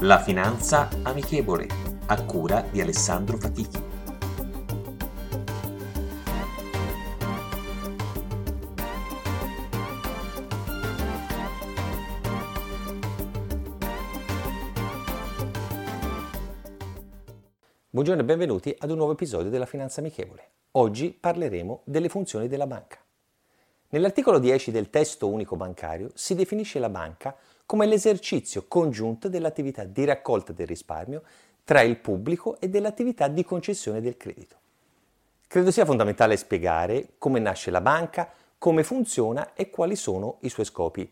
La finanza amichevole, a cura di Alessandro Fatichi. Buongiorno e benvenuti ad un nuovo episodio della Finanza Amichevole. Oggi parleremo delle funzioni della banca. Nell'articolo 10 del testo unico bancario si definisce la banca come l'esercizio congiunto dell'attività di raccolta del risparmio tra il pubblico e dell'attività di concessione del credito. Credo sia fondamentale spiegare come nasce la banca, come funziona e quali sono i suoi scopi.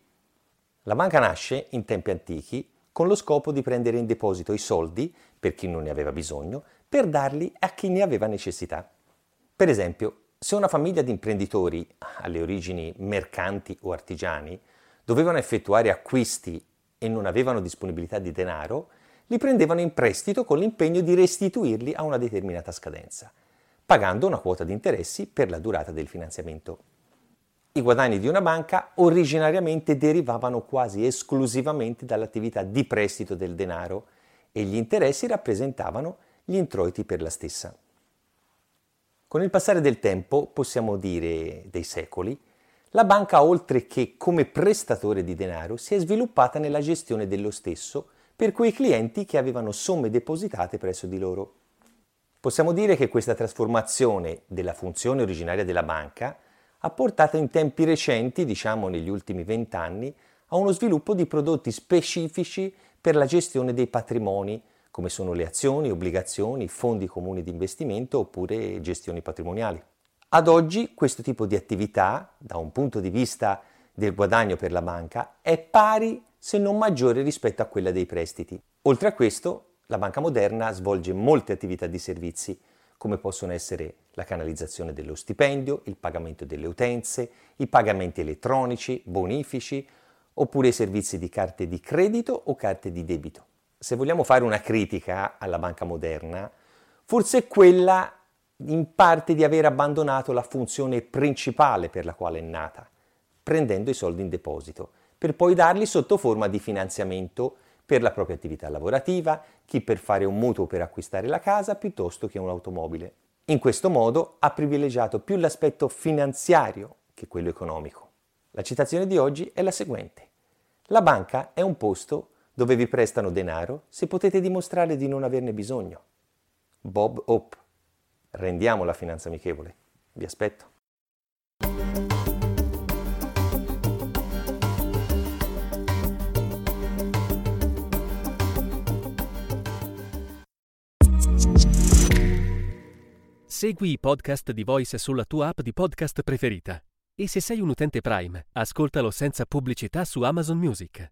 La banca nasce in tempi antichi con lo scopo di prendere in deposito i soldi, per chi non ne aveva bisogno, per darli a chi ne aveva necessità. Per esempio, se una famiglia di imprenditori, alle origini mercanti o artigiani, dovevano effettuare acquisti e non avevano disponibilità di denaro, li prendevano in prestito con l'impegno di restituirli a una determinata scadenza, pagando una quota di interessi per la durata del finanziamento. I guadagni di una banca originariamente derivavano quasi esclusivamente dall'attività di prestito del denaro e gli interessi rappresentavano gli introiti per la stessa. Con il passare del tempo, possiamo dire dei secoli, la banca, oltre che come prestatore di denaro, si è sviluppata nella gestione dello stesso per quei clienti che avevano somme depositate presso di loro. Possiamo dire che questa trasformazione della funzione originaria della banca ha portato in tempi recenti, diciamo negli ultimi vent'anni, a uno sviluppo di prodotti specifici per la gestione dei patrimoni, come sono le azioni, obbligazioni, fondi comuni di investimento oppure gestioni patrimoniali. Ad oggi questo tipo di attività, da un punto di vista del guadagno per la banca, è pari se non maggiore rispetto a quella dei prestiti. Oltre a questo, la banca moderna svolge molte attività di servizi, come possono essere la canalizzazione dello stipendio, il pagamento delle utenze, i pagamenti elettronici, bonifici, oppure i servizi di carte di credito o carte di debito. Se vogliamo fare una critica alla banca moderna, forse quella in parte di aver abbandonato la funzione principale per la quale è nata, prendendo i soldi in deposito, per poi darli sotto forma di finanziamento per la propria attività lavorativa, chi per fare un mutuo per acquistare la casa piuttosto che un'automobile. In questo modo ha privilegiato più l'aspetto finanziario che quello economico. La citazione di oggi è la seguente. La banca è un posto dove vi prestano denaro se potete dimostrare di non averne bisogno. Bob Hope rendiamo la finanza amichevole. Vi aspetto. Segui i podcast di Voice sulla tua app di podcast preferita. E se sei un utente Prime, ascoltalo senza pubblicità su Amazon Music.